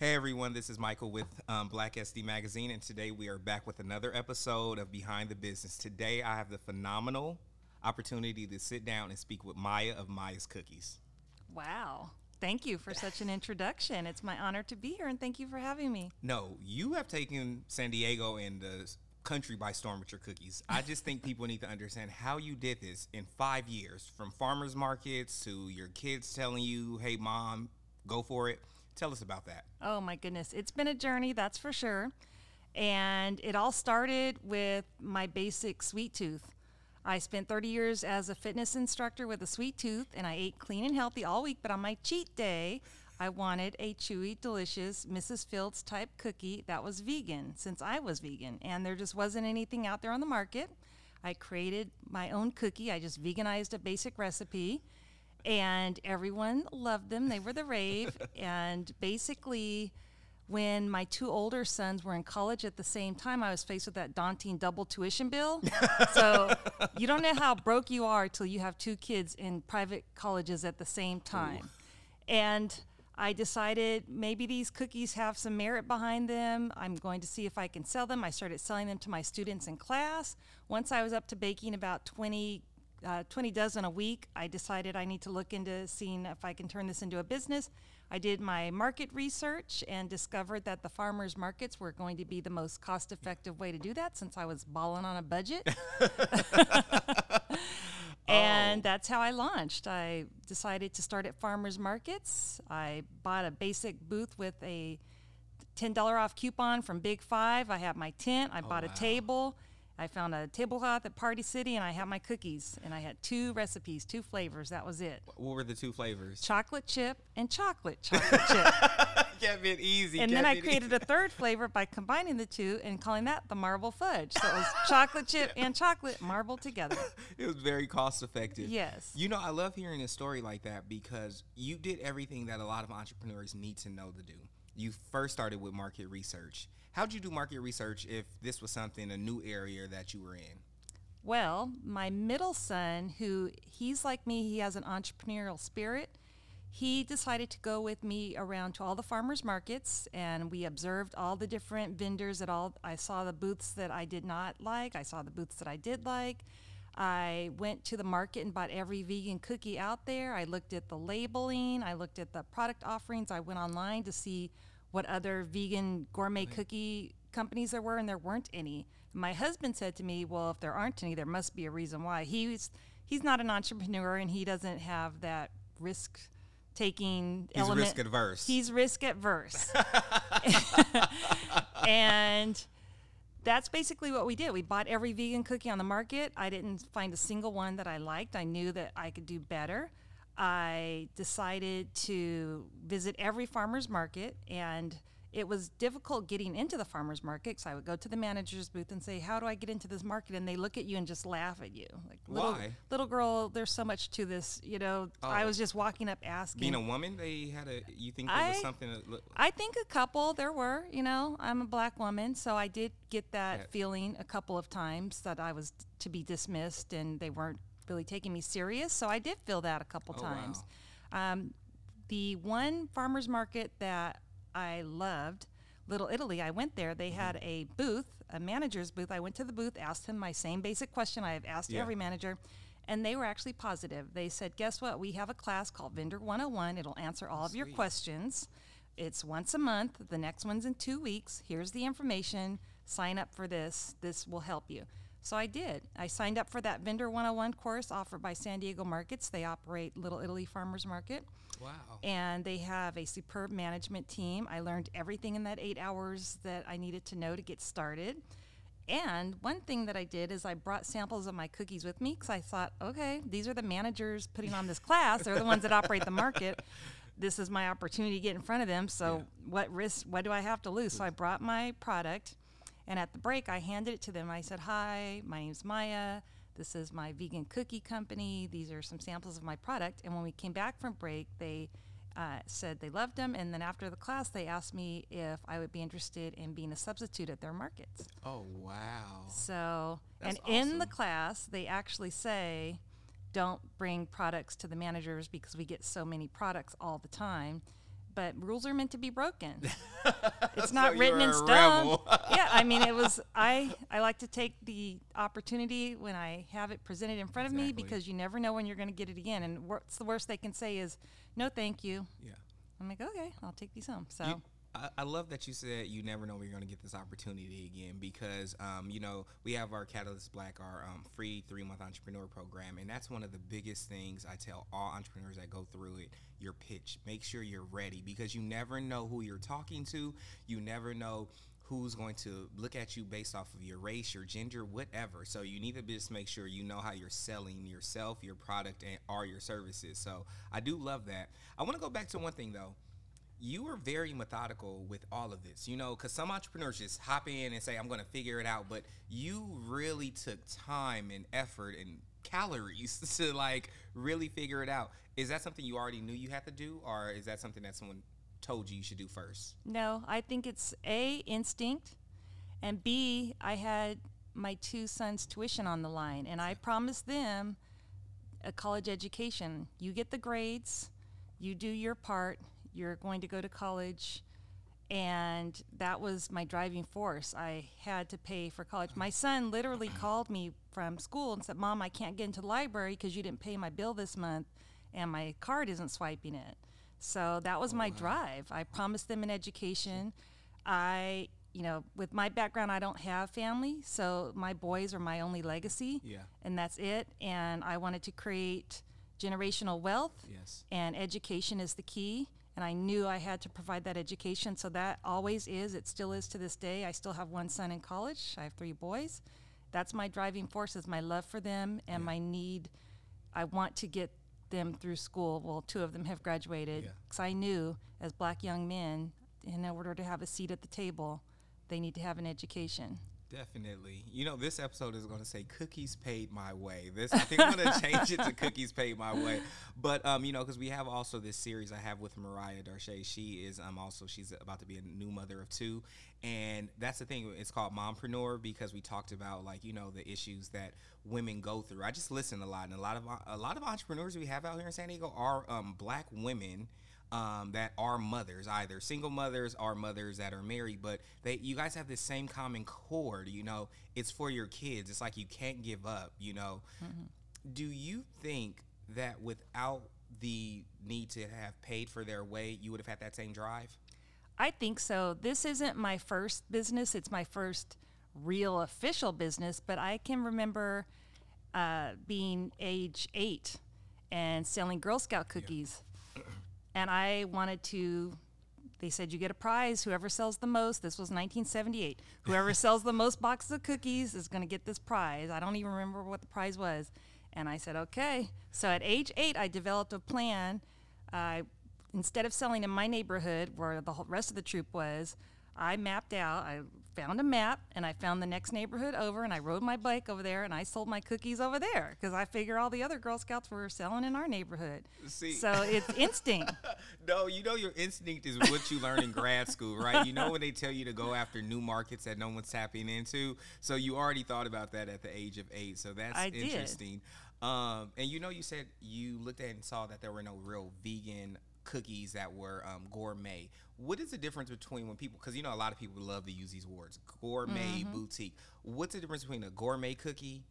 Hey everyone, this is Michael with um, Black SD Magazine, and today we are back with another episode of Behind the Business. Today I have the phenomenal opportunity to sit down and speak with Maya of Maya's Cookies. Wow. Thank you for such an introduction. It's my honor to be here, and thank you for having me. No, you have taken San Diego and the country by storm with your cookies. I just think people need to understand how you did this in five years from farmers markets to your kids telling you, hey, mom, go for it. Tell us about that. Oh, my goodness. It's been a journey, that's for sure. And it all started with my basic sweet tooth. I spent 30 years as a fitness instructor with a sweet tooth, and I ate clean and healthy all week. But on my cheat day, I wanted a chewy, delicious Mrs. Fields type cookie that was vegan since I was vegan, and there just wasn't anything out there on the market. I created my own cookie. I just veganized a basic recipe, and everyone loved them. They were the rave. and basically, when my two older sons were in college at the same time, I was faced with that daunting double tuition bill. so you don't know how broke you are till you have two kids in private colleges at the same time. Ooh. And I decided maybe these cookies have some merit behind them. I'm going to see if I can sell them. I started selling them to my students in class. Once I was up to baking about 20 uh, 20 dozen a week, I decided I need to look into seeing if I can turn this into a business. I did my market research and discovered that the farmers markets were going to be the most cost effective way to do that since I was balling on a budget. and oh. that's how I launched. I decided to start at farmers markets. I bought a basic booth with a $10 off coupon from Big Five. I have my tent, I oh, bought wow. a table I found a tablecloth at Party City and I had my cookies and I had two recipes, two flavors. That was it. What were the two flavors? Chocolate chip and chocolate chocolate chip. Kept it easy. And then I created easy. a third flavor by combining the two and calling that the marble fudge. So it was chocolate chip and chocolate marbled together. It was very cost effective. Yes. You know, I love hearing a story like that because you did everything that a lot of entrepreneurs need to know to do. You first started with market research How'd you do market research if this was something, a new area that you were in? Well, my middle son, who he's like me, he has an entrepreneurial spirit. He decided to go with me around to all the farmers markets and we observed all the different vendors at all I saw the booths that I did not like, I saw the booths that I did like. I went to the market and bought every vegan cookie out there. I looked at the labeling, I looked at the product offerings, I went online to see what other vegan gourmet right. cookie companies there were, and there weren't any. My husband said to me, "Well, if there aren't any, there must be a reason why." He's he's not an entrepreneur, and he doesn't have that risk taking he's element. risk adverse. He's risk adverse, and that's basically what we did. We bought every vegan cookie on the market. I didn't find a single one that I liked. I knew that I could do better. I decided to visit every farmer's market and it was difficult getting into the farmers market because I would go to the manager's booth and say, "How do I get into this market?" And they look at you and just laugh at you, like, little, "Why, little girl? There's so much to this." You know, oh. I was just walking up asking. Being a woman, they had a. You think there I, was something? Look, I think a couple there were. You know, I'm a black woman, so I did get that yeah. feeling a couple of times that I was to be dismissed and they weren't really taking me serious. So I did feel that a couple oh, times. Wow. Um, the one farmers market that I loved, Little Italy, I went there. They had mm-hmm. a booth, a manager's booth. I went to the booth, asked him my same basic question I have asked yeah. every manager, and they were actually positive. They said, Guess what? We have a class called Vendor 101. It'll answer all oh, of your questions. It's once a month. The next one's in two weeks. Here's the information. Sign up for this. This will help you. So I did. I signed up for that Vendor 101 course offered by San Diego Markets. They operate Little Italy Farmers Market. Wow. And they have a superb management team. I learned everything in that eight hours that I needed to know to get started. And one thing that I did is I brought samples of my cookies with me because I thought, okay, these are the managers putting on this class. They're the ones that operate the market. This is my opportunity to get in front of them. So, yeah. what risk? What do I have to lose? So, I brought my product and at the break, I handed it to them. I said, Hi, my name's Maya. This is my vegan cookie company. These are some samples of my product. And when we came back from break, they uh, said they loved them. And then after the class, they asked me if I would be interested in being a substitute at their markets. Oh, wow. So, That's and awesome. in the class, they actually say, don't bring products to the managers because we get so many products all the time but rules are meant to be broken. it's So not written in stone. yeah, I mean, it was. I I like to take the opportunity when I have it presented in front of me because you never know when you're going to get it again. And what's the worst they can say is, "No, thank you." Yeah. I'm like, okay, I'll take these home. So. You- I, love that you said you never know when you're going to get this opportunity again because, um, you know, we have our Catalyst Black, our um, free three month entrepreneur program. And that's one of the biggest things I tell all entrepreneurs that go through it your pitch. Make sure you're ready because you never know who you're talking to. You never know who's going to look at you based off of your race, your gender, whatever. So you need to just make sure you know how you're selling yourself, your product, and or your services. So I do love that. I want to go back to one thing though you were very methodical with all of this, you know, because some entrepreneurs just hop in and say, I'm going to figure it out. But you really took time and effort and calories to like really figure it out. Is that something you already knew you had to do, or is that something that someone told you you should do first? No, I think it's A, instinct, and B, I had my two sons' tuition on the line, and I promised them a college education. You get the grades, you do your part, you're going to go to college. And that was my driving force. I had to pay for college. My son literally called me from school and said, Mom, I can't get into the library because you didn't pay my bill this month and my card isn't swiping it. So that was oh, my drive. I promised them an education. I, you know, with my background, I don't have family, so my boys are my only legacy. Yeah. And that's it. And I wanted to create generational wealth. Yes. And education is the key. And I knew I had to provide that education. So that always is. It still is to this day. I still have one son in college. I have three boys. That's my driving force is my love for them and my need. I want to get them through school. Well, two of them have graduated. Yeah. Because I knew as black young men, in order to have a seat at the table, they need to have an education. Definitely. You know, this episode is going to say cookies paid my way. This I think I'm going to change it to cookies paid my way. But um, you know, because we have also this series I have with Mariah Darche. She is um also she's about to be a new mother of two, and that's the thing. It's called Mompreneur because we talked about like you know the issues that women go through. I just listen a lot, and a lot of a lot of entrepreneurs we have out here in San Diego are um, black women um, that are mothers, either single mothers or mothers that are married, but they you guys have this same common chord, you know, it's for your kids. It's like you can't give up, you know. Do you think that without the need to have paid for their way, you would have had that same drive? I think so. This isn't my first business, it's my first real official business, but I can remember uh, being age eight and selling Girl Scout cookies. And I wanted to, they said, you get a prize. Whoever sells the most, this was 1978, whoever sells the most boxes of cookies is going to get this prize. I don't even remember what the prize was. And I said, okay. So at age eight, I developed a plan. I instead of selling in my neighborhood where the whole rest of the troop was, I mapped out. I found a map and I found the next neighborhood over and I rode my bike over there and I sold my cookies over there because I figure all the other Girl Scouts were selling in our neighborhood. See. So it's instinct. No, you know your instinct is what you learn in grad school, right? You know when they tell you to go after new markets that no one's tapping into. So you already thought about that at the age of eight. So that's I did. interesting. Um, and you know, you said you looked at and saw that there were no real vegan cookies that were um, gourmet. What is the difference between when people, because you know, a lot of people love to use these words gourmet, Mm-hmm. boutique. What's the difference between a gourmet cookie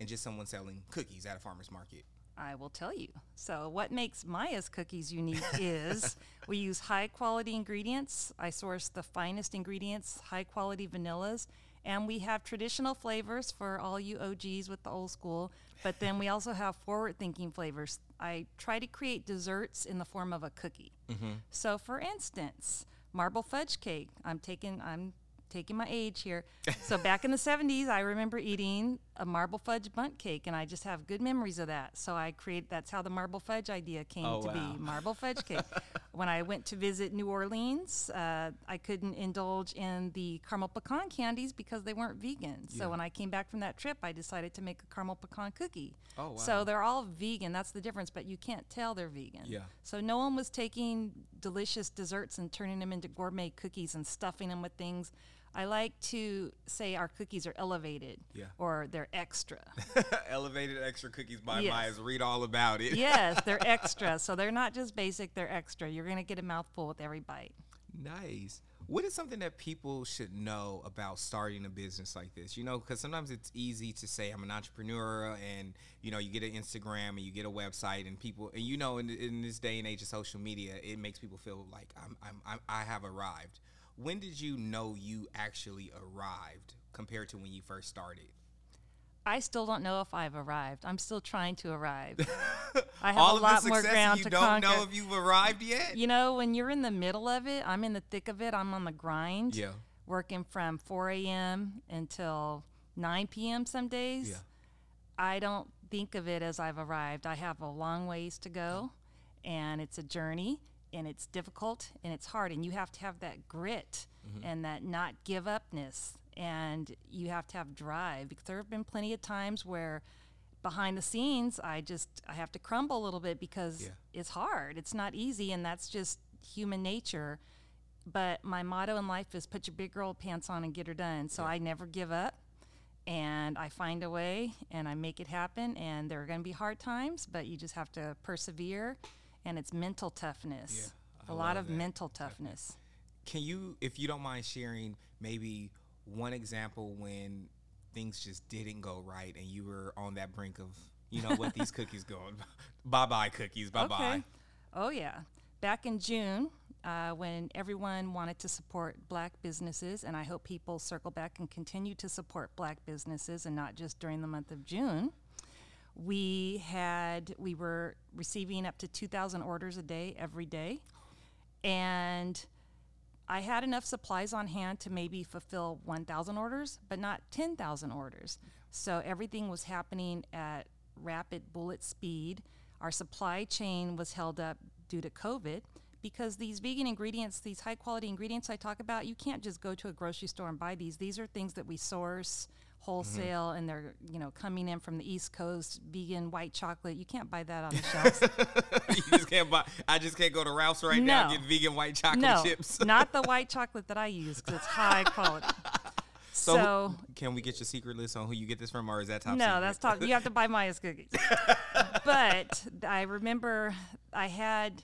and just someone selling cookies at a farmer's market? I will tell you. So, what makes Maya's cookies unique is we use high quality ingredients. I source the finest ingredients, high quality vanillas, and we have traditional flavors for all you OGs with the old school. But then we also have forward thinking flavors. I try to create desserts in the form of a cookie. Mm-hmm. So, for instance, marble fudge cake. I'm taking I'm taking my age here. So back in the 70s, I remember eating a marble fudge bundt cake, and I just have good memories of that. So I create. That's how the marble fudge idea came Oh, to wow. be. Marble fudge cake. when I went to visit New Orleans, uh, I couldn't indulge in the caramel pecan candies because they weren't vegan. So Yeah. when I came back from that trip, I decided to make a caramel pecan cookie. Oh, wow. So they're all vegan. That's the difference, but you can't tell they're vegan. Yeah. So no one was taking delicious desserts and turning them into gourmet cookies and stuffing them with things. I like to say our cookies are elevated Yeah. or they're extra. Elevated extra cookies by Yes. Maya's. Read all about it. yes, they're extra. So they're not just basic, they're extra. You're going to get a mouthful with every bite. Nice. What is something that people should know about starting a business like this? You know, because sometimes it's easy to say I'm an entrepreneur, and you know, you get an Instagram and you get a website, and people, and you know, in, in this day and age of social media, it makes people feel like I'm, I'm, I'm I have arrived. When did you know you actually arrived compared to when you first started? I still don't know if I've arrived. I'm still trying to arrive. I have all a of lot more ground you to don't conquer. know if you've arrived yet. You know, when you're in the middle of it, I'm in the thick of it. I'm on the grind. Yeah. Working from 4 a.m. until 9 p.m. some days. Yeah. I don't think of it as I've arrived. I have a long ways to go, and it's a journey, and it's difficult, and it's hard, and you have to have that grit mm-hmm. and that not give upness, and you have to have drive because there have been plenty of times where behind the scenes I just I have to crumble a little bit because Yeah. it's hard. It's not easy, and that's just human nature. But my motto in life is put your big girl pants on and get her done. So I never give up and I find a way and I make it happen. And there are going to be hard times, but you just have to persevere. And it's mental toughness, A lot of that. mental toughness. Can you, if you don't mind sharing, maybe one example when things just didn't go right and you were on that brink of, you know what, these cookies going, bye bye cookies, bye bye. Okay. Oh, yeah. Back in June, uh, when everyone wanted to support black businesses, and I hope people circle back and continue to support black businesses and not just during the month of June. We had, we were receiving up to 2,000 orders a day every day. And I had enough supplies on hand to maybe fulfill 1,000 orders, but not 10,000 orders. So everything was happening at rapid bullet speed. Our supply chain was held up due to COVID because these vegan ingredients, these high quality ingredients I talk about, you can't just go to a grocery store and buy these. These are things that we source Mm-hmm. wholesale and they're, you know, coming in from the East Coast, vegan white chocolate. You can't buy that on the shelves. you just can't buy, I just can't go to Ralph's right now and get vegan white chocolate no, chips. not the white chocolate that I use because it's high quality. So, So, can we get your secret list on who you get this from, or is that top no, secret? that's top. You have to buy Maya's cookies. but I remember I had,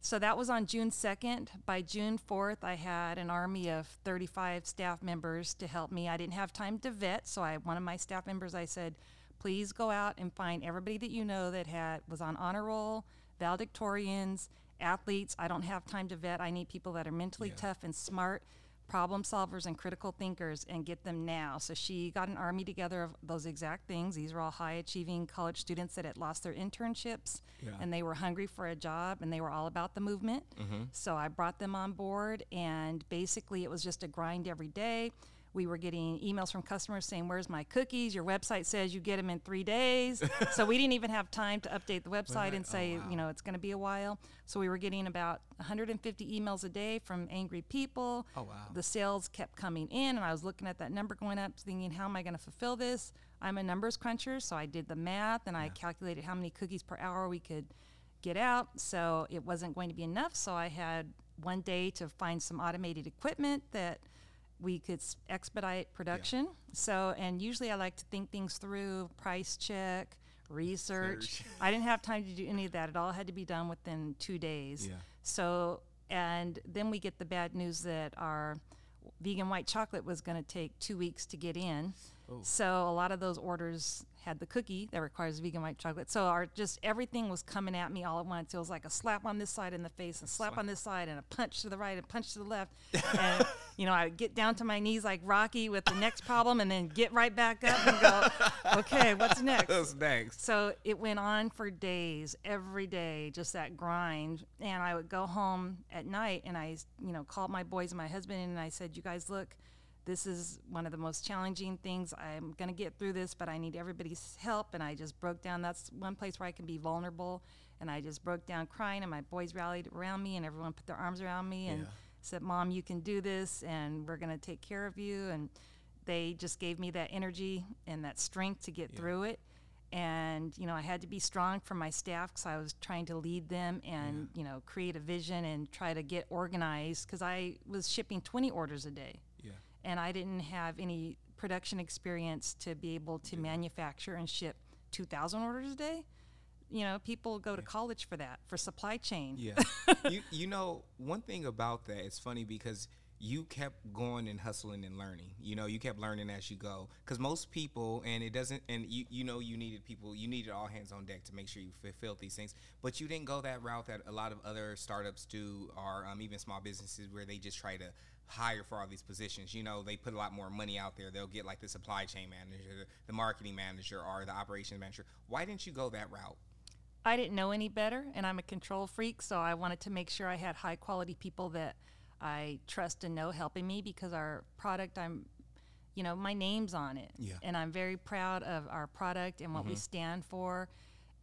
so that was on June 2nd. By June 4th, I had an army of 35 staff members to help me. I didn't have time to vet, so I one of my staff members I said, please go out and find everybody that you know that had was on honor roll, valedictorians, athletes. I don't have time to vet. I need people that are mentally Yeah. tough and smart problem solvers and critical thinkers and get them now. So she got an army together of those exact things. These were all high achieving college students that had lost their internships Yeah. and they were hungry for a job and they were all about the movement. Mm-hmm. So I brought them on board and basically it was just a grind every day. We were getting emails from customers saying, Where's my cookies? Your website says you get them in three days. so we didn't even have time to update the website and oh, say, wow. you know, it's going to be a while. So we were getting about 150 emails a day from angry people. Oh, wow. The sales kept coming in, and I was looking at that number going up, thinking, how am I going to fulfill this? I'm a numbers cruncher, so I did the math and I calculated how many cookies per hour we could get out. So it wasn't going to be enough. So I had one day to find some automated equipment that we could expedite production. So, and usually I like to think things through, price check, research. Search. I didn't have time to do any of that. It all had to be done within two days. Yeah. So, and then we get the bad news that our vegan white chocolate was going to take two weeks to get in. Oh. So a lot of those orders had the cookie that requires vegan white chocolate. So our just everything was coming at me all at once. It was like a slap on this side in the face, a slap on this side, and a punch to the right, and punch to the left. and you know, I would get down to my knees like Rocky with the next problem, and then get right back up and go, okay, what's next? What's next? So it went on for days, every day, just that grind. And I would go home at night and I, you know, called my boys and my husband and I said, You guys, look, this is one of the most challenging things. I'm going to get through this, but I need everybody's help. And I just broke down. That's one place where I can be vulnerable. And I just broke down crying, and my boys rallied around me, and everyone put their arms around me and Yeah. said, Mom, you can do this, and we're going to take care of you. And they just gave me that energy and that strength to get through it and you know i had to be strong for my staff because i was trying to lead them and you know create a vision and try to get organized because i was shipping 20 orders a day Yeah. And I didn't have any production experience to be able to manufacture and ship 2,000 orders a day. You know, people go to college for that, for supply chain. Yeah. you you know, one thing about that, it's funny because you kept going and hustling and learning. You know, you kept learning as you go. Because most people, and it doesn't, and you you know, you needed people, you needed all hands on deck to make sure you fulfilled these things. But you didn't go that route that a lot of other startups do, or um, even small businesses where they just try to hire for all these positions. You know, they put a lot more money out there. They'll get like the supply chain manager, the marketing manager, or the operations manager. Why didn't you go that route? I didn't know any better, and I'm a control freak, so I wanted to make sure I had high quality people that I trust and know helping me because our product, I'm, you know, my name's on it, Yeah. and I'm very proud of our product and what we mm-hmm. stand for.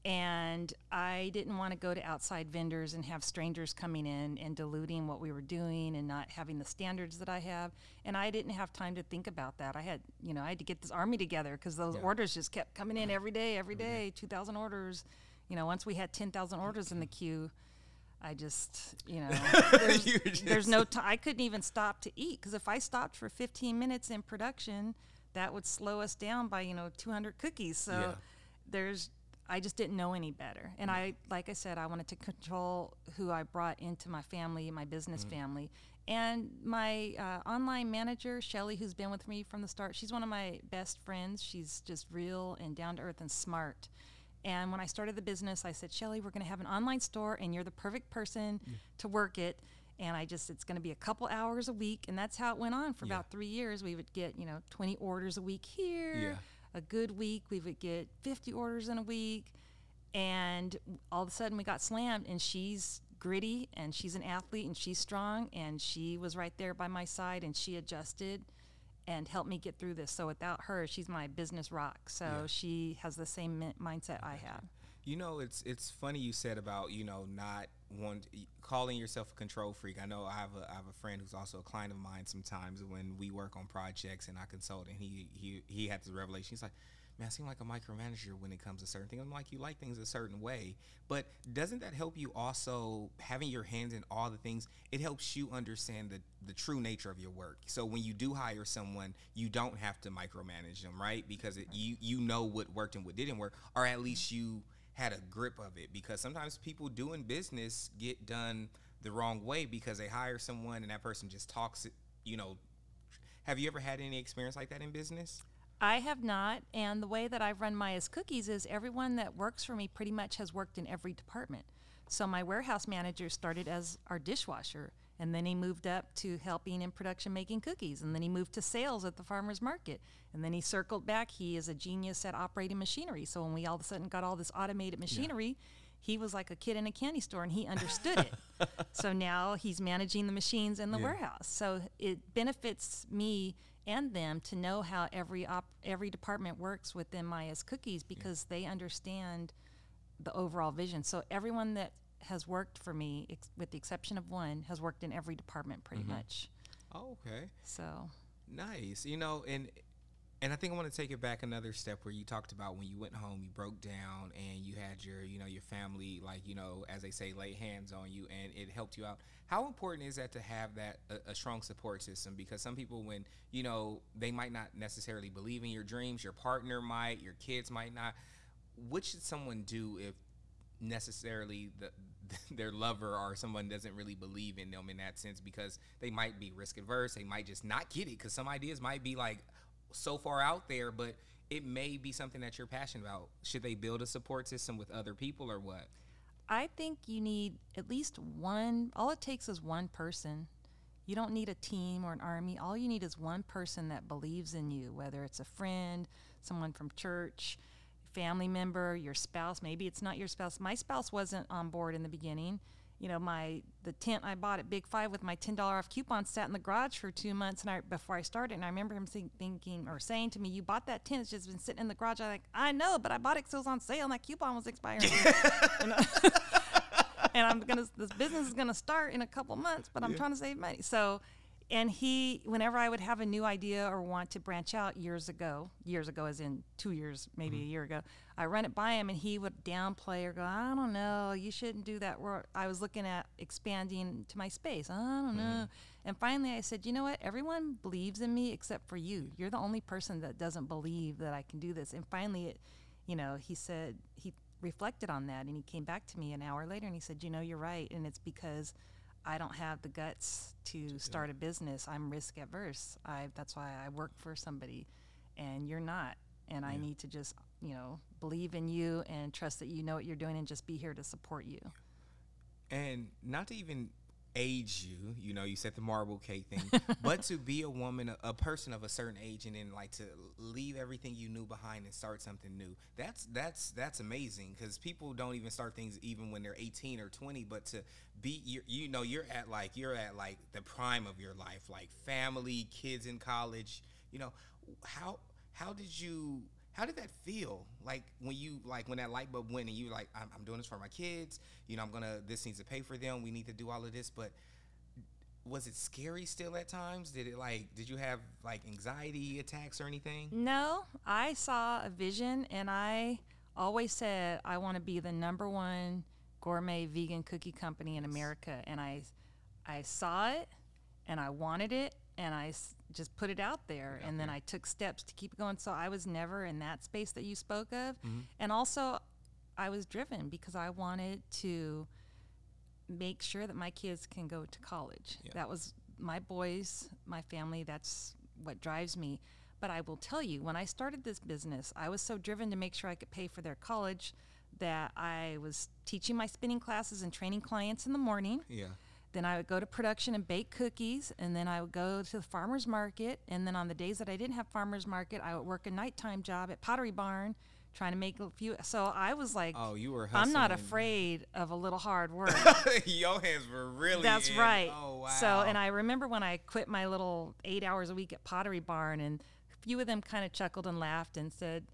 And I didn't want to go to outside vendors and have strangers coming in and diluting what we were doing and not having the standards that I have. And I didn't have time to think about that. I had, you know, I had to get this army together because those Yeah. orders just kept coming in every day, every mm-hmm. day, 2,000 orders. You know, once we had 10,000 orders in the queue, I just, you know, there's, You were there's no time. I couldn't even stop to eat because if I stopped for 15 minutes in production, that would slow us down by, you know, 200 cookies. So Yeah. there's, I just didn't know any better. And mm. I, like I said, I wanted to control who I brought into my family, my business mm. family. And my uh, online manager, Shelly, who's been with me from the start, she's one of my best friends. She's just real and down to earth and smart. And when I started the business, I said, Shelly, we're going to have an online store, and you're the perfect person mm. to work it. And I just, it's going to be a couple hours a week. And that's how it went on for Yeah. about three years. We would get, you know, 20 orders a week here. Yeah. A good week, we would get 50 orders in a week. And all of a sudden, we got slammed. And she's gritty, and she's an athlete, and she's strong. And she was right there by my side, and she adjusted and helped me get through this. So without her, she's my business rock. So Yeah. she has the same mindset I have. You know, it's it's funny you said about you know not want calling yourself a control freak. I know I have a I have a friend who's also a client of mine. Sometimes when we work on projects and I consult, and he he he had this revelation. He's like, "Man, I seem like a micromanager when it comes to certain things." I'm like, "You like things a certain way, but doesn't that help you also having your hands in all the things? It helps you understand the the true nature of your work. So when you do hire someone, you don't have to micromanage them, right? Because it, you you know what worked and what didn't work, or at least you had a grip of it because sometimes people doing business get done the wrong way because they hire someone and that person just talks you know have you ever had any experience like that in business I have not, and the way that I've run Maya's cookies is everyone that works for me pretty much has worked in every department. So my warehouse manager started as our dishwasher, and then he moved up to helping in production making cookies, and then he moved to sales at the farmers market, and then he circled back. He is a genius at operating machinery. So when we all of a sudden got all this automated machinery, he was like a kid in a candy store, and he understood it. so now he's managing the machines in the Yeah. warehouse. So it benefits me and them to know how every op- every department works within Maya's cookies because they understand the overall vision. So everyone that has worked for me, ex- with the exception of one, has worked in every department pretty mm-hmm. much. oh okay So nice you know and and I think I want to take it back another step where you talked about when you went home, you broke down and you had your, you know, your family, like, you know, as they say, lay hands on you and it helped you out. How important is that to have that, a, a strong support system? Because some people, when, you know, they might not necessarily believe in your dreams, your partner might, your kids might not. What should someone do if necessarily the, their lover or someone doesn't really believe in them in that sense because they might be risk adverse they might just not get it because some ideas might be like so far out there but it may be something that you're passionate about should they build a support system with other people or what I think you need at least one, all it takes is one person. You don't need a team or an army. All you need is one person that believes in you, whether it's a friend, someone from church, family member, your spouse. Maybe it's not your spouse. My spouse wasn't on board in the beginning. You know, my the tent I bought at Big Five with my ten dollar off coupon sat in the garage for two months, and I before I started, and I remember him think, thinking or saying to me, "You bought that tent; it's just been sitting in the garage." I'm like, "I know, but I bought it 'cause it was on sale, and that coupon was expiring." You know? and I'm gonna this business is gonna start in a couple months, but I'm Yeah. trying to save money. So, and he, whenever I would have a new idea or want to branch out years ago, years ago, as in two years, maybe mm-hmm. a year ago, I run it by him and he would downplay or go, I don't know, you shouldn't do that. I was looking at expanding to my space. I don't know. Mm-hmm. And finally, I said, you know what? Everyone believes in me except for you. You're the only person that doesn't believe that I can do this. And finally, it, you know, he said he reflected on that and he came back to me an hour later and he said, you know, you're right, and it's because I don't have the guts to start a business. I'm risk adverse. I that's why I work for somebody, and you're not. And I need to just you know believe in you and trust that you know what you're doing and just be here to support you. And not to even age you, you know, you said the marble cake thing, but to be a woman, a, a person of a certain age, and then like to leave everything you knew behind and start something new. That's that's that's amazing because people don't even start things even when they're 18 or 20. But to be, you, you know, you're at like you're at like the prime of your life, like family, kids in college. You know, how how did you how did that feel? Like when you like when that light bulb went and you were like I'm, I'm doing this for my kids. You know i'm gonna this needs to pay for them. We need to do all of this. But was it scary still at times? Did it like did you have like anxiety attacks or anything? No, I saw a vision, and I always said I want to be the number one gourmet vegan cookie company in America, and I, I saw it, and I wanted it, and I s- just put it out there, and then I took steps to keep it going. So I was never in that space that you spoke of, and also I was driven because I wanted to make sure that my kids can go to college. Yeah. That was my boys, my family. That's what drives me. But I will tell you, when I started this business, I was so driven to make sure I could pay for their college that I was teaching my spinning classes and training clients in the morning. yeah Then I would go to production and bake cookies, and then I would go to the farmer's market. And then on the days that I didn't have farmer's market, I would work a nighttime job at Pottery Barn, trying to make a few. So I was like, oh you were I'm not afraid of a little hard work. your hands were really That's in. right. oh wow So, and I remember when I quit my little eight hours a week at Pottery Barn, and a few of them kind of chuckled and laughed and said,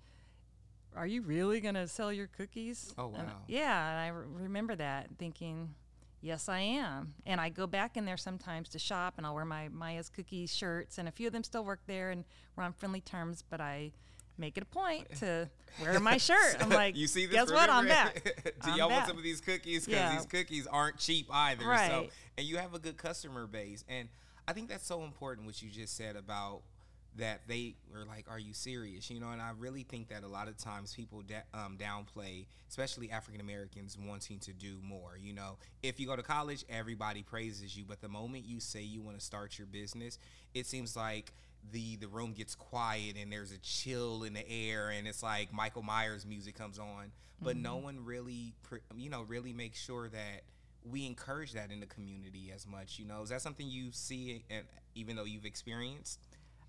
"Are you really going to sell your cookies?" Oh, And, wow. yeah, and I re- remember that, thinking, "Yes, I am." And I go back in there sometimes to shop, and I'll wear my Maya's Cookies shirts, and a few of them still work there, and we're on friendly terms. But I make it a point to wear my shirt. I'm like, you see this guess what? I'm back. do I'm y'all want some of these cookies because Yeah. these cookies aren't cheap either so Right. and you have a good customer base and i think that's so important what you just said about that they were like are you serious? You know and i really think that a lot of times people da- um, downplay especially african americans wanting to do more you know? If you go to college everybody praises you but the moment you say you want to start your business it seems like the the room gets quiet and there's a chill in the air and it's like Michael Myers music comes on. But no one really pr- you know really makes sure that we encourage that in the community as much you know? Is that something you see and even though you've experienced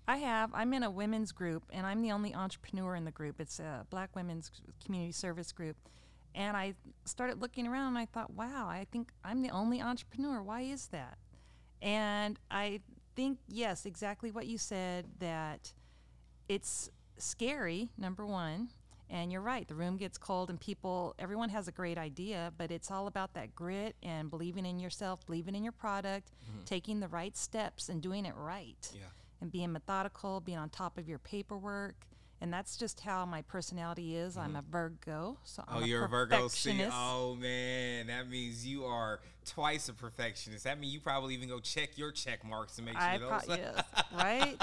I have. I'm in a women's group, and I'm the only entrepreneur in the group. It's a Black Women's Community Service group. And I started looking around, and I thought, wow, I think I'm the only entrepreneur. Why is that? And I think, yes, exactly what you said that it's scary, number one. And you're right, the room gets cold, and people, everyone has a great idea, but it's all about that grit and believing in yourself, believing in your product, mm-hmm. taking the right steps, and doing it right yeah and being methodical, being on top of your paperwork. And that's just how my personality is. I'm mm-hmm. a Virgo, so I'm oh a you're a Virgo see oh man that means you are twice a perfectionist that means you probably even go check your check marks to make sure I those pro- yes, right?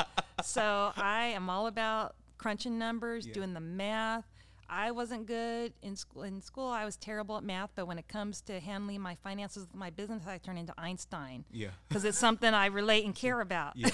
So I am all about crunching numbers, Yeah. doing the math. I wasn't good in school. In school, I was terrible at math, but when it comes to handling my finances with my business, I turn into Einstein yeah because it's something I relate and care about. Yeah.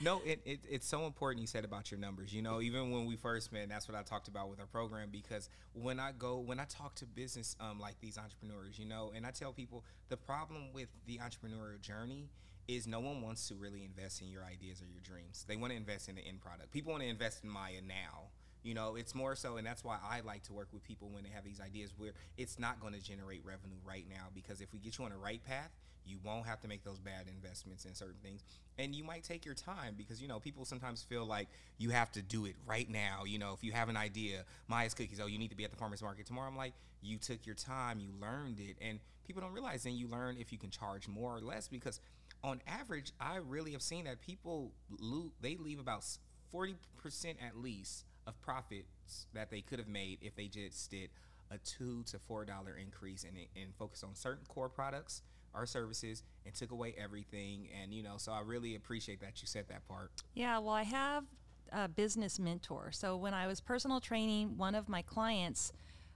no, it, it, it's so important you said about your numbers. You know, even when we first met, that's what I talked about with our program because when I go, when I talk to business um, like these entrepreneurs, you know, and I tell people the problem with the entrepreneurial journey is no one wants to really invest in your ideas or your dreams. They want to invest in the end product. People want to invest in Maya now. You know, it's more so, and that's why I like to work with people when they have these ideas where it's not going to generate revenue right now. Because if we get you on the right path, you won't have to make those bad investments in certain things. And you might take your time because, you know, people sometimes feel like you have to do it right now. You know, if you have an idea, Maya's Cookies, oh, you need to be at the farmer's market tomorrow. I'm like, you took your time, you learned it. And people don't realize then you learn if you can charge more or less because on average, I really have seen that people, lo- they leave about 40% at least of profits that they could have made if they just did a two to four dollar increase and, and focus on certain core products our services and took away everything. And you know, so I really appreciate that you said that part. Yeah, well, I have a business mentor. So when I was personal training, one of my clients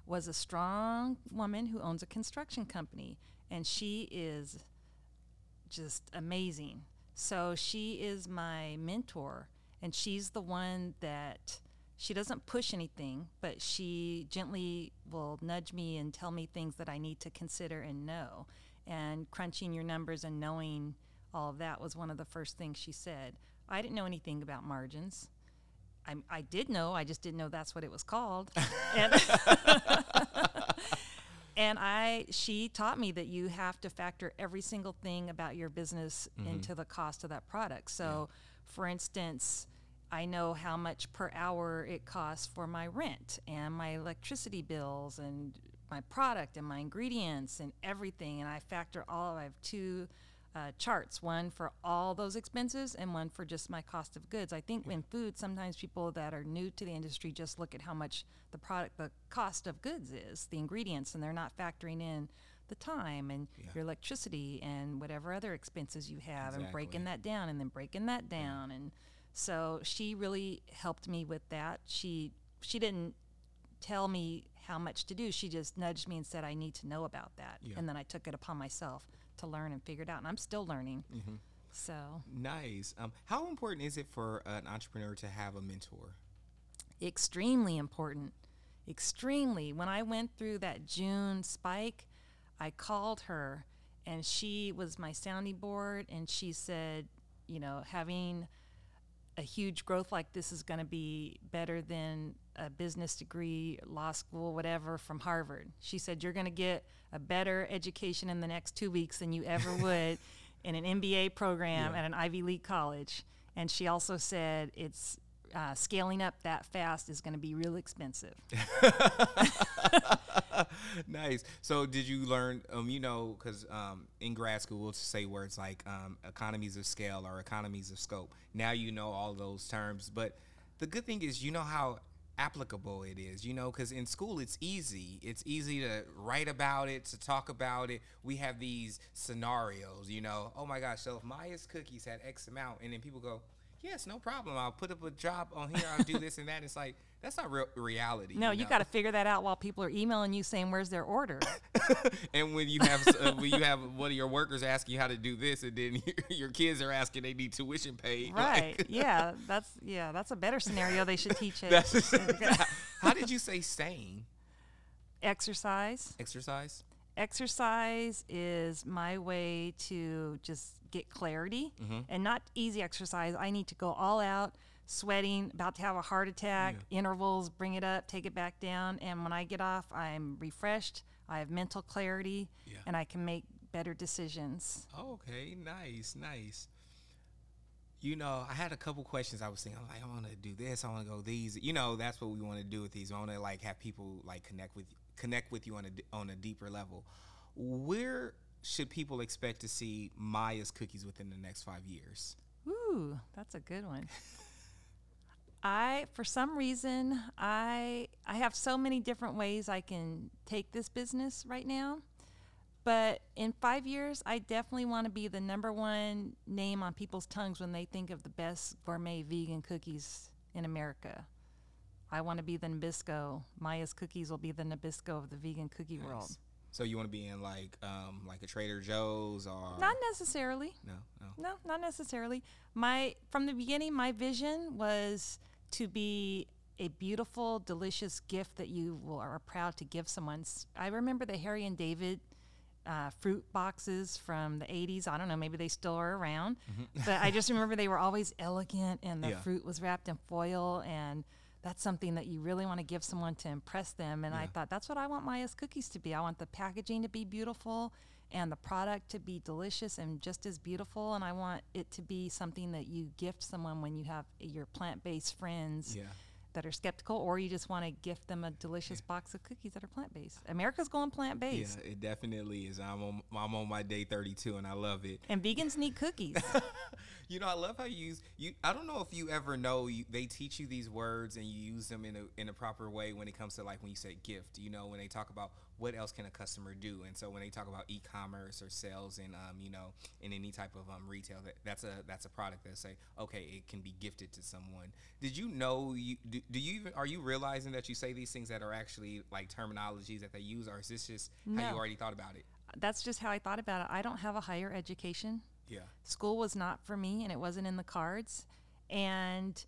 was a strong woman who owns a construction company, and she is just amazing. So she is my mentor, and she's the one that she doesn't push anything, but she gently will nudge me and tell me things that I need to consider and know. And crunching your numbers and knowing all of that was one of the first things she said. I didn't know anything about margins. I, I did know, I just didn't know that's what it was called. and, and I, she taught me that you have to factor every single thing about your business Mm-hmm. into the cost of that product. So, for instance, I know how much per hour it costs for my rent and my electricity bills and my product and my ingredients and everything. And I factor all, I have two uh, charts one for all those expenses and one for just my cost of goods. I think in food, sometimes people that are new to the industry just look at how much the product, the cost of goods is, the ingredients, and they're not factoring in the time and Yeah. your electricity and whatever other expenses you have and breaking that down and then breaking that down and so she really helped me with that she she didn't tell me how much to do she just nudged me and said i need to know about that Yeah. and then i took it upon myself to learn and figure it out and i'm still learning Mm-hmm. so Nice. Um, how important is it for an entrepreneur to have a mentor? extremely important extremely when i went through that june spike i called her and she was my sounding board and she said you know having a huge growth like this is going to be better than a business degree law school whatever from harvard. She said you're going to get a better education in the next two weeks than you ever would in an mba program Yeah. at an ivy league college. And she also said it's uh, scaling up that fast is going to be real expensive nice. So, did you learn? Um, you know, because um, in grad school, we'll say words like um, economies of scale or economies of scope. Now you know all those terms, but the good thing is you know how applicable it is. You know, because in school it's easy. It's easy to write about it, to talk about it. We have these scenarios. You know, oh my gosh. So if Maya's cookies had X amount, and then people go. Yes, no problem. I'll put up a job on here. I'll do this and that. It's like that's not real reality. no you know? got to figure that out while people are emailing you saying where's their order and when you have uh, when you have one of your workers asking you how to do this, and then your, kids are asking they need tuition paid. right like, yeah that's yeah that's a better scenario they should teach it how did you say staying exercise exercise? exercise is my way to just get clarity and not easy exercise. I need to go all out, sweating, about to have a heart attack, intervals, bring it up, take it back down. And when I get off, I'm refreshed, I have mental clarity, Yeah. and I can make better decisions. Okay, nice, nice. You know, I had a couple questions. I was thinking, I'm like, I want to do this. I want to go these. You know, that's what we want to do with these. We want to like have people like connect with connect with you on a on a deeper level. Where should people expect to see Maya's cookies within the next five years? Ooh, that's a good one. I, for some reason, I I have so many different ways I can take this business right now. But in five years, I definitely want to be the number one name on people's tongues when they think of the best gourmet vegan cookies in America. I want to be the Nabisco. Maya's cookies will be the Nabisco of the vegan cookie world. So you want to be in like um like a Trader Joe's or Not necessarily. no no No, not necessarily. My from the beginning, my vision was to be a beautiful, delicious gift that you will, are proud to give someone. I remember the Harry and David uh, fruit boxes from the 80s. I don't know, maybe they still are around, but I just remember they were always elegant and the Yeah. fruit was wrapped in foil and. That's something that you really want to give someone to impress them. And I thought that's what I want Maya's cookies to be. I want the packaging to be beautiful and the product to be delicious and just as beautiful. And I want it to be something that you gift someone when you have your plant based friends yeah that are skeptical, or you just want to gift them a delicious box of cookies that are plant based. America's going plant based. yeah it definitely is. I'm on I'm on my day 32 and I love it. And vegans need cookies. You know, I love how you use you. I don't know if you ever know you, they teach you these words and you use them in a in a proper way when it comes to like when you say gift. You know, when they talk about what else can a customer do? And so when they talk about e-commerce or sales and um, you know in any type of um, retail, that, that's a that's a product that say okay, it can be gifted to someone. Did you know you do, do you even are you realizing that you say these things that are actually like terminologies that they use, or is this just how you already thought about it? That's just how I thought about it. I don't have a higher education. Yeah. School was not for me and it wasn't in the cards. And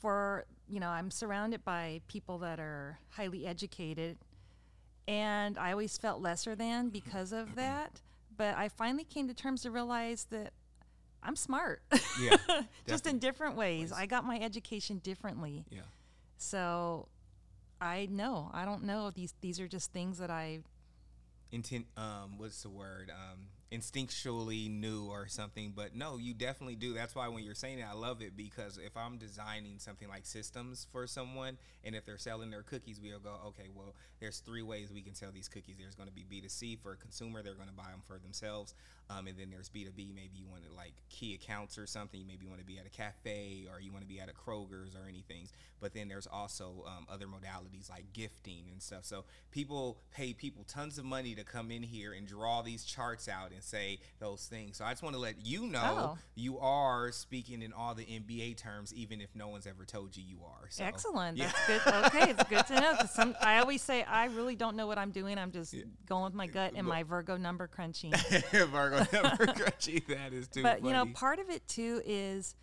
for, you know, I'm surrounded by people that are highly educated and I always felt lesser than because of that. But I finally came to terms to realize that I'm smart. Yeah, just in different ways. I got my education differently. Yeah. So I know. I don't know. These these are just things that I intent um what's the word um instinctually knew or something but no you definitely do. That's why when you're saying it i love it because if i'm designing something like systems for someone and if they're selling their cookies we'll go okay well there's three ways we can sell these cookies. There's going to be b2c for a consumer they're going to buy them for themselves um, and then there's b2b maybe you want to like key accounts or something You maybe you want to be at a cafe or you want to be at a kroger's or anything but then there's also um, other modalities like gifting and stuff so people pay people tons of money to come in here and draw these charts out and say those things so i just want to let you know Oh. you are speaking in all the mba terms even if no one's ever told you you are so Excellent. yeah. That's good. Okay, it's good to know. 'cause some, I always say I really don't know what I'm doing. I'm just going with my gut and my Virgo number crunching. Virgo crunchy. That is too but funny. you know, part of it too is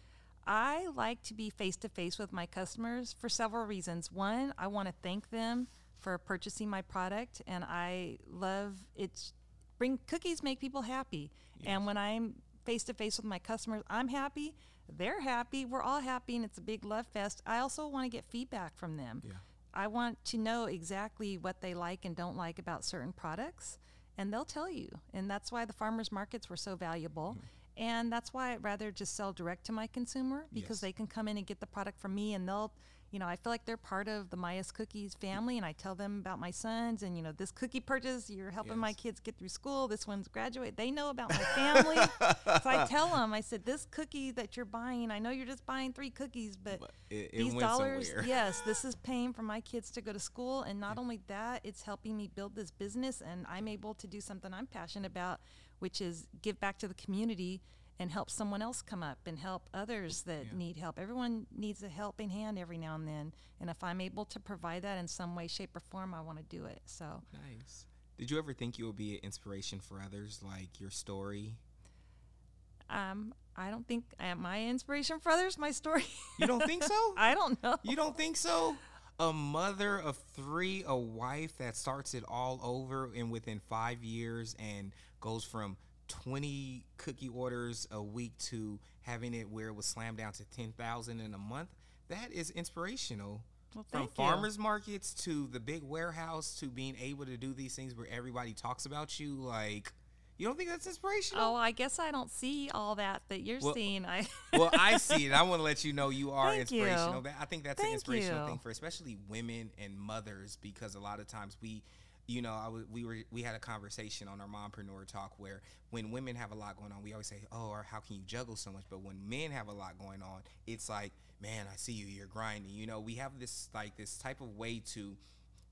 I like to be face to face with my customers for several reasons. One, I want to thank them for purchasing my product, and I love it's bring cookies make people happy. And when I'm face to face with my customers, I'm happy. They're happy. We're all happy, and it's a big love fest. I also want to get feedback from them. Yeah. I want to know exactly what they like and don't like about certain products, and they'll tell you. And that's why the farmers markets were so valuable. Mm-hmm. And that's why I'd rather just sell direct to my consumer because Yes. they can come in and get the product from me and they'll, you know, I feel like they're part of the Maya's Cookies family and I tell them about my sons and, you know, this cookie purchase, you're helping my kids get through school. This one's graduate. They know about my family. so I tell them, I said, this cookie that you're buying, I know you're just buying three cookies, but, But it- it these dollars, somewhere. yes, this is paying for my kids to go to school. And not only that, it's helping me build this business and I'm able to do something I'm passionate about, which is give back to the community and help someone else come up and help others that Yeah. need help. Everyone needs a helping hand every now and then. And if I'm able to provide that in some way, shape, or form, I want to do it. So Nice. Did you ever think you would be an inspiration for others, like your story? um, I don't think uh, my inspiration for others, my story. You don't think so? I don't know. You don't think so? A mother of three, a wife that starts it all over and within five years and goes from 20 cookie orders a week to having it where it was slammed down to 10,000 in a month. That is inspirational. Well, From thank you. farmers markets to the big warehouse to being able to do these things where everybody talks about you, like, you don't think that's inspirational? Oh, I guess I don't see all that that you're Well- seeing. I well, I see it. I want to let you know you are Thank you. inspirational. That- I think that's an inspirational you. thing for especially women and mothers because a lot of times we, you know, I w- we were we had a conversation on our mompreneur talk where when women have a lot going on, we always say, "Oh, or how can you juggle so much?" But when men have a lot going on, it's like, "Man, I see you. You're grinding." You know, we have this like this type of way to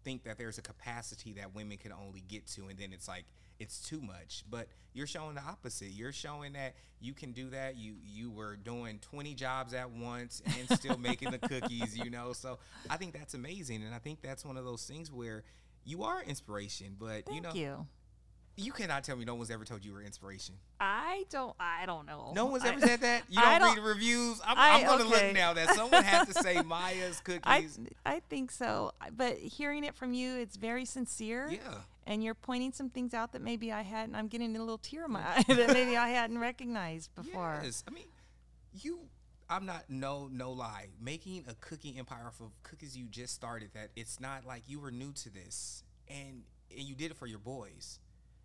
think that there's a capacity that women can only get to and then it's like it's too much but you're showing the opposite you're showing that you can do that you you were doing 20 jobs at once and still making the cookies you know so i think that's amazing and i think that's one of those things where you are inspiration but you know you. you cannot tell me no one's ever told you were inspiration I don't. I don't know. no one's I- ever said that you don't, read don't- the reviews i'm, I- I'm gonna okay. look now that someone had to say maya's I cookies I think so. But hearing it from you, it's very sincere. yeah And you're pointing some things out that maybe I hadn't. I'm getting a little tear in my eye that maybe I hadn't recognized before. Yes, I mean, you. I'm not no no lie. Making a cookie empire off of cookies you just started. That it's not like you were new to this, and and you did it for your boys.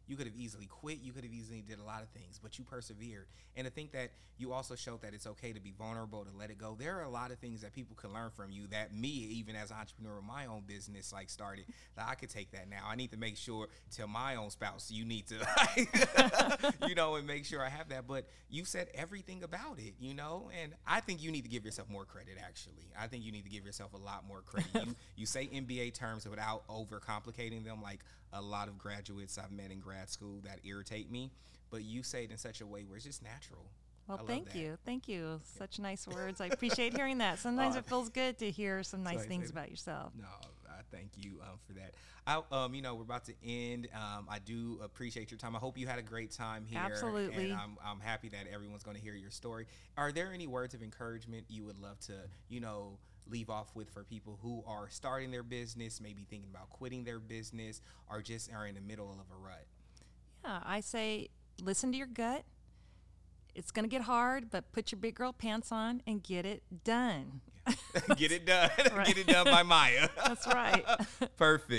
You could have easily quit. You could have easily did a lot of things, but you persevered. And to think that you also showed that it's okay to be vulnerable, to let it go. There are a lot of things that people can learn from you that me, even as an entrepreneur my own business, like started, that I could take that now. I need to make sure tell my own spouse, you need to, you know, and make sure I have that. But you said everything about it, you know, and I think you need to give yourself more credit. Actually, I think you need to give yourself a lot more credit. you, you say MBA terms without overcomplicating them, like a lot of graduates I've met in grad school that irritate me. But you say it in such a way where it's just natural. Well, thank you. Thank you. Such nice words. I appreciate hearing that. Sometimes uh, it feels good to hear some nice things about yourself. No, I thank you um, for that. I, um, you know, we're about to end. Um, I do appreciate your time. I hope you had a great time here. Absolutely. And I'm, I'm happy that everyone's going to hear your story. Are there any words of encouragement you would love to, you know, leave off with for people who are starting their business, maybe thinking about quitting their business, or just are in the middle of a rut? Yeah, I say listen to your gut it's going to get hard, but put your big girl pants on and get it done. get it done. get it done by Maya. That's right. Perfect.